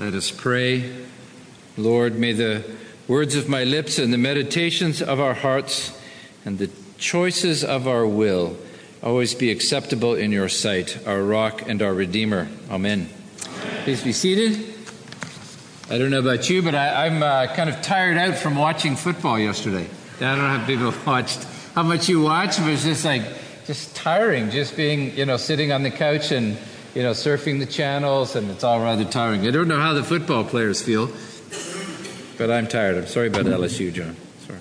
Let us pray. Lord, may the words of my lips and the meditations of our hearts and the choices of our will always be acceptable in your sight, our rock and our redeemer. Amen. Please be seated. I don't know about you, but I, am uh, kind of tired out from watching football yesterday. I don't know how people watched, how much you watch, but it's just like, just tiring, just being, you know, sitting on the couch and, you know, surfing the channels, and it's all rather tiring. I don't know how the football players feel, but I'm tired. I'm sorry about LSU, John. Sorry.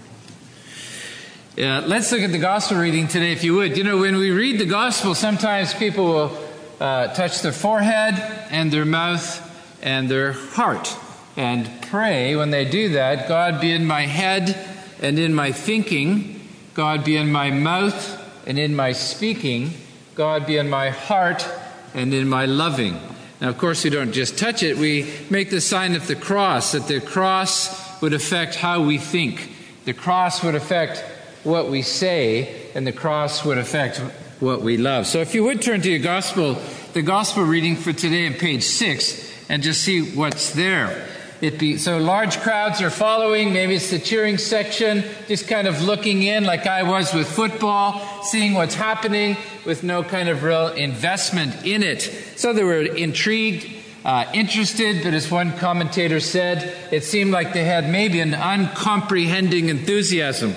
Yeah, let's look at the gospel reading today, if you would. You know, when we read the gospel, sometimes people will uh, touch their forehead and their mouth and their heart and pray when they do that God be in my head and in my thinking, God be in my mouth and in my speaking, God be in my heart and in my loving. Now, of course, we don't just touch it, we make the sign of the cross, that the cross would affect how we think. The cross would affect what we say, and the cross would affect what we love. So, if you would turn to your gospel, the gospel reading for today on page six, and just see what's there. It be, so large crowds are following. Maybe it's the cheering section, just kind of looking in like I was with football, seeing what's happening with no kind of real investment in it. So they were intrigued, uh, interested, but as one commentator said, it seemed like they had maybe an uncomprehending enthusiasm.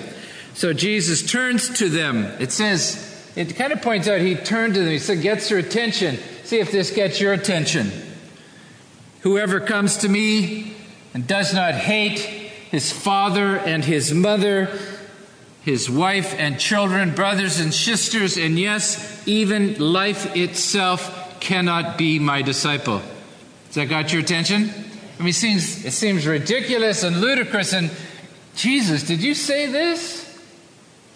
So Jesus turns to them. It says, it kind of points out he turned to them. He said, gets their attention. See if this gets your attention. Whoever comes to me and does not hate his father and his mother, his wife and children, brothers and sisters, and yes, even life itself cannot be my disciple. Has that got your attention? I mean, it seems, it seems ridiculous and ludicrous. And Jesus, did you say this?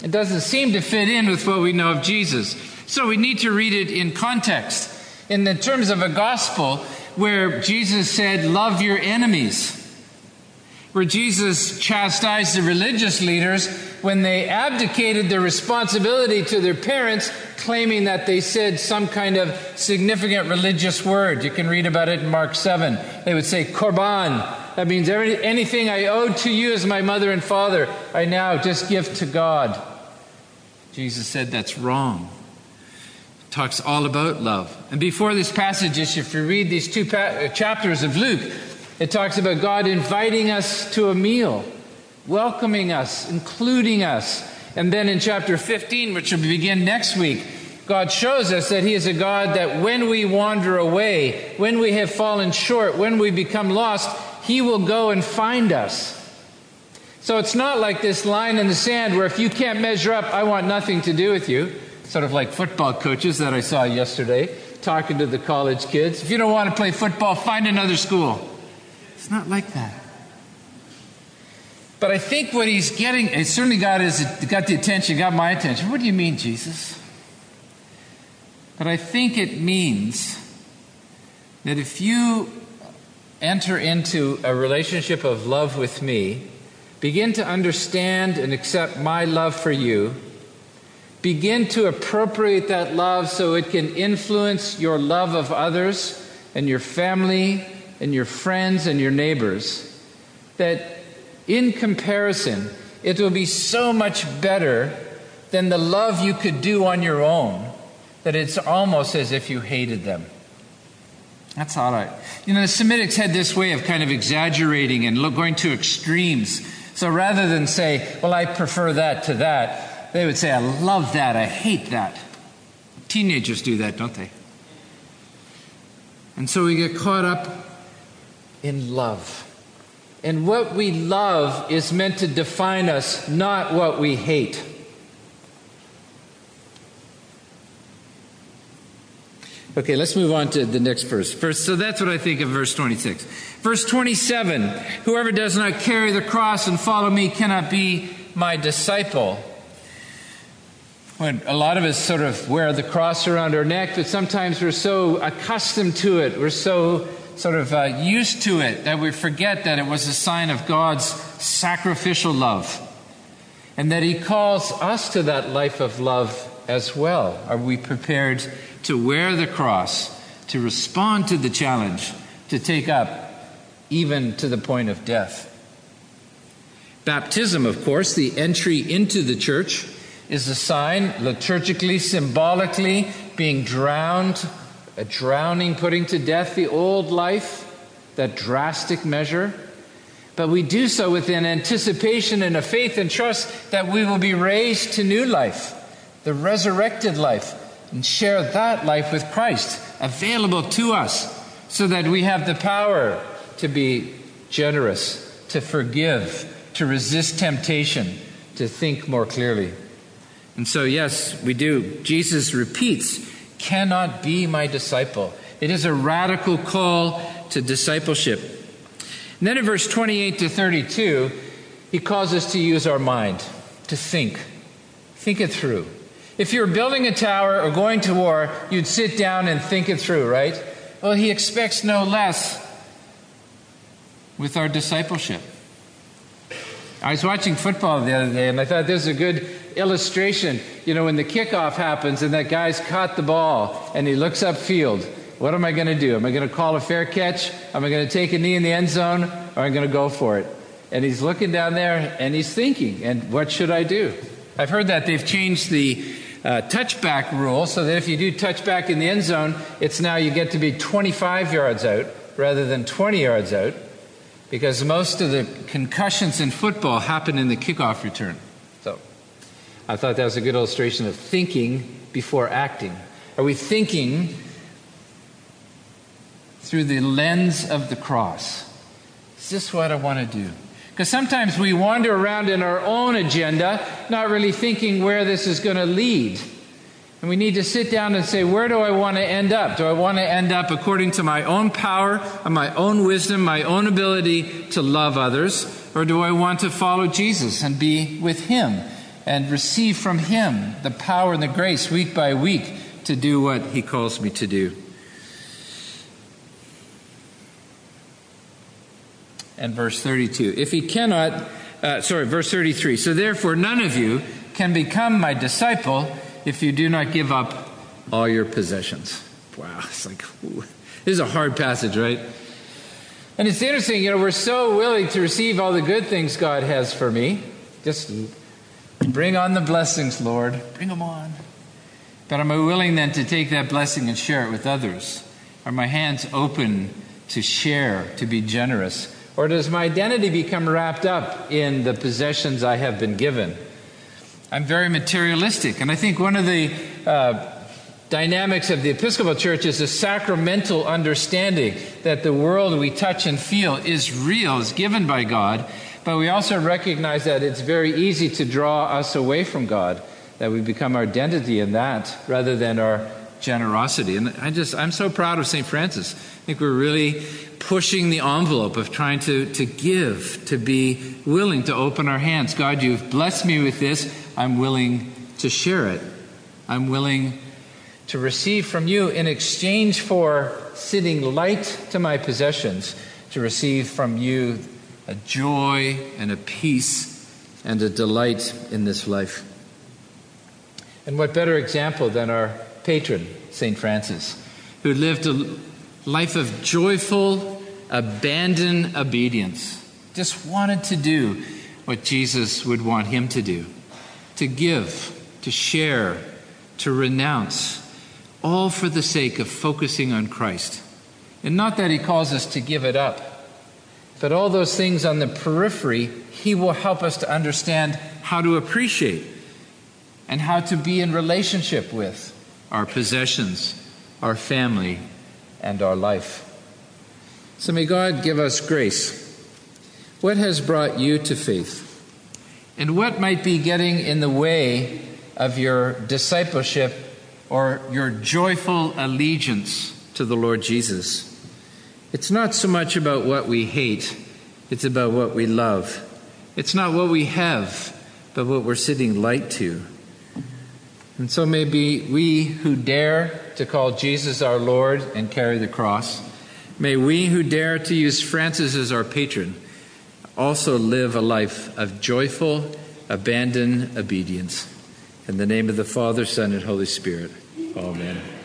It doesn't seem to fit in with what we know of Jesus. So we need to read it in context. In the terms of a gospel, where Jesus said, Love your enemies, where Jesus chastised the religious leaders when they abdicated their responsibility to their parents, claiming that they said some kind of significant religious word. You can read about it in Mark 7. They would say, Korban. That means every, anything I owed to you as my mother and father, I now just give to God. Jesus said that's wrong talks all about love. And before this passage, if you read these two pa- uh, chapters of Luke, it talks about God inviting us to a meal, welcoming us, including us. And then in chapter 15, which will begin next week, God shows us that He is a God that when we wander away, when we have fallen short, when we become lost, He will go and find us. So it's not like this line in the sand where if you can't measure up, I want nothing to do with you sort of like football coaches that I saw yesterday talking to the college kids. If you don't want to play football, find another school. It's not like that. But I think what he's getting, it certainly got his, got the attention, got my attention. What do you mean, Jesus? But I think it means that if you enter into a relationship of love with me, begin to understand and accept my love for you, Begin to appropriate that love so it can influence your love of others and your family and your friends and your neighbors. That in comparison, it will be so much better than the love you could do on your own that it's almost as if you hated them. That's all right. You know, the Semitics had this way of kind of exaggerating and going to extremes. So rather than say, well, I prefer that to that, they would say, I love that, I hate that. Teenagers do that, don't they? And so we get caught up in love. And what we love is meant to define us, not what we hate. Okay, let's move on to the next verse. First, so that's what I think of verse 26. Verse 27 Whoever does not carry the cross and follow me cannot be my disciple when a lot of us sort of wear the cross around our neck, but sometimes we're so accustomed to it, we're so sort of uh, used to it that we forget that it was a sign of God's sacrificial love and that He calls us to that life of love as well. Are we prepared to wear the cross, to respond to the challenge, to take up even to the point of death. Baptism, of course, the entry into the church, is a sign, liturgically, symbolically, being drowned, a drowning, putting to death the old life, that drastic measure. But we do so with an anticipation and a faith and trust that we will be raised to new life, the resurrected life, and share that life with Christ, available to us, so that we have the power to be generous, to forgive, to resist temptation, to think more clearly. And so, yes, we do. Jesus repeats, cannot be my disciple. It is a radical call to discipleship. And then in verse 28 to 32, he calls us to use our mind, to think. Think it through. If you're building a tower or going to war, you'd sit down and think it through, right? Well, he expects no less with our discipleship. I was watching football the other day and I thought this is a good illustration. You know, when the kickoff happens and that guy's caught the ball and he looks upfield, what am I going to do? Am I going to call a fair catch? Am I going to take a knee in the end zone? Or am I going to go for it? And he's looking down there and he's thinking, and what should I do? I've heard that they've changed the uh, touchback rule so that if you do touchback in the end zone, it's now you get to be 25 yards out rather than 20 yards out because most of the concussions in football happen in the kickoff return. So I thought that was a good illustration of thinking before acting. Are we thinking through the lens of the cross? Is this what I want to do? Because sometimes we wander around in our own agenda, not really thinking where this is going to lead. And we need to sit down and say, where do I want to end up? Do I want to end up according to my own power, my own wisdom, my own ability to love others? Or do I want to follow Jesus and be with Him and receive from Him the power and the grace week by week to do what He calls me to do? And verse 32. If He cannot, uh, sorry, verse 33. So therefore, none of you can become my disciple if you do not give up all your possessions. Wow, it's like, ooh. this is a hard passage, right? And it's interesting, you know, we're so willing to receive all the good things God has for me. Just bring on the blessings, Lord. Bring them on. But am I willing then to take that blessing and share it with others? Are my hands open to share, to be generous? Or does my identity become wrapped up in the possessions I have been given? I'm very materialistic. And I think one of the uh, dynamics of the Episcopal Church is a sacramental understanding that the world we touch and feel is real, is given by God. But we also recognize that it's very easy to draw us away from God, that we become our identity in that rather than our generosity. And I just, I'm so proud of St. Francis. I think we're really pushing the envelope of trying to, to give, to be willing to open our hands. God, you've blessed me with this. I'm willing to share it. I'm willing to receive from you in exchange for sitting light to my possessions, to receive from you a joy and a peace and a delight in this life. And what better example than our patron, St. Francis, who lived a life of joyful, abandoned obedience, just wanted to do what Jesus would want him to do to give, to share, to renounce, all for the sake of focusing on Christ. And not that He calls us to give it up, but all those things on the periphery, He will help us to understand how to appreciate and how to be in relationship with our possessions, our family, and our life. So may God give us grace. What has brought you to faith? And what might be getting in the way of your discipleship or your joyful allegiance to the Lord Jesus? It's not so much about what we hate, it's about what we love. It's not what we have, but what we're sitting light to. And so maybe we who dare to call Jesus our Lord and carry the cross, may we who dare to use Francis as our patron also live a life of joyful, abandoned obedience. In the name of the Father, Son, and Holy Spirit. Amen.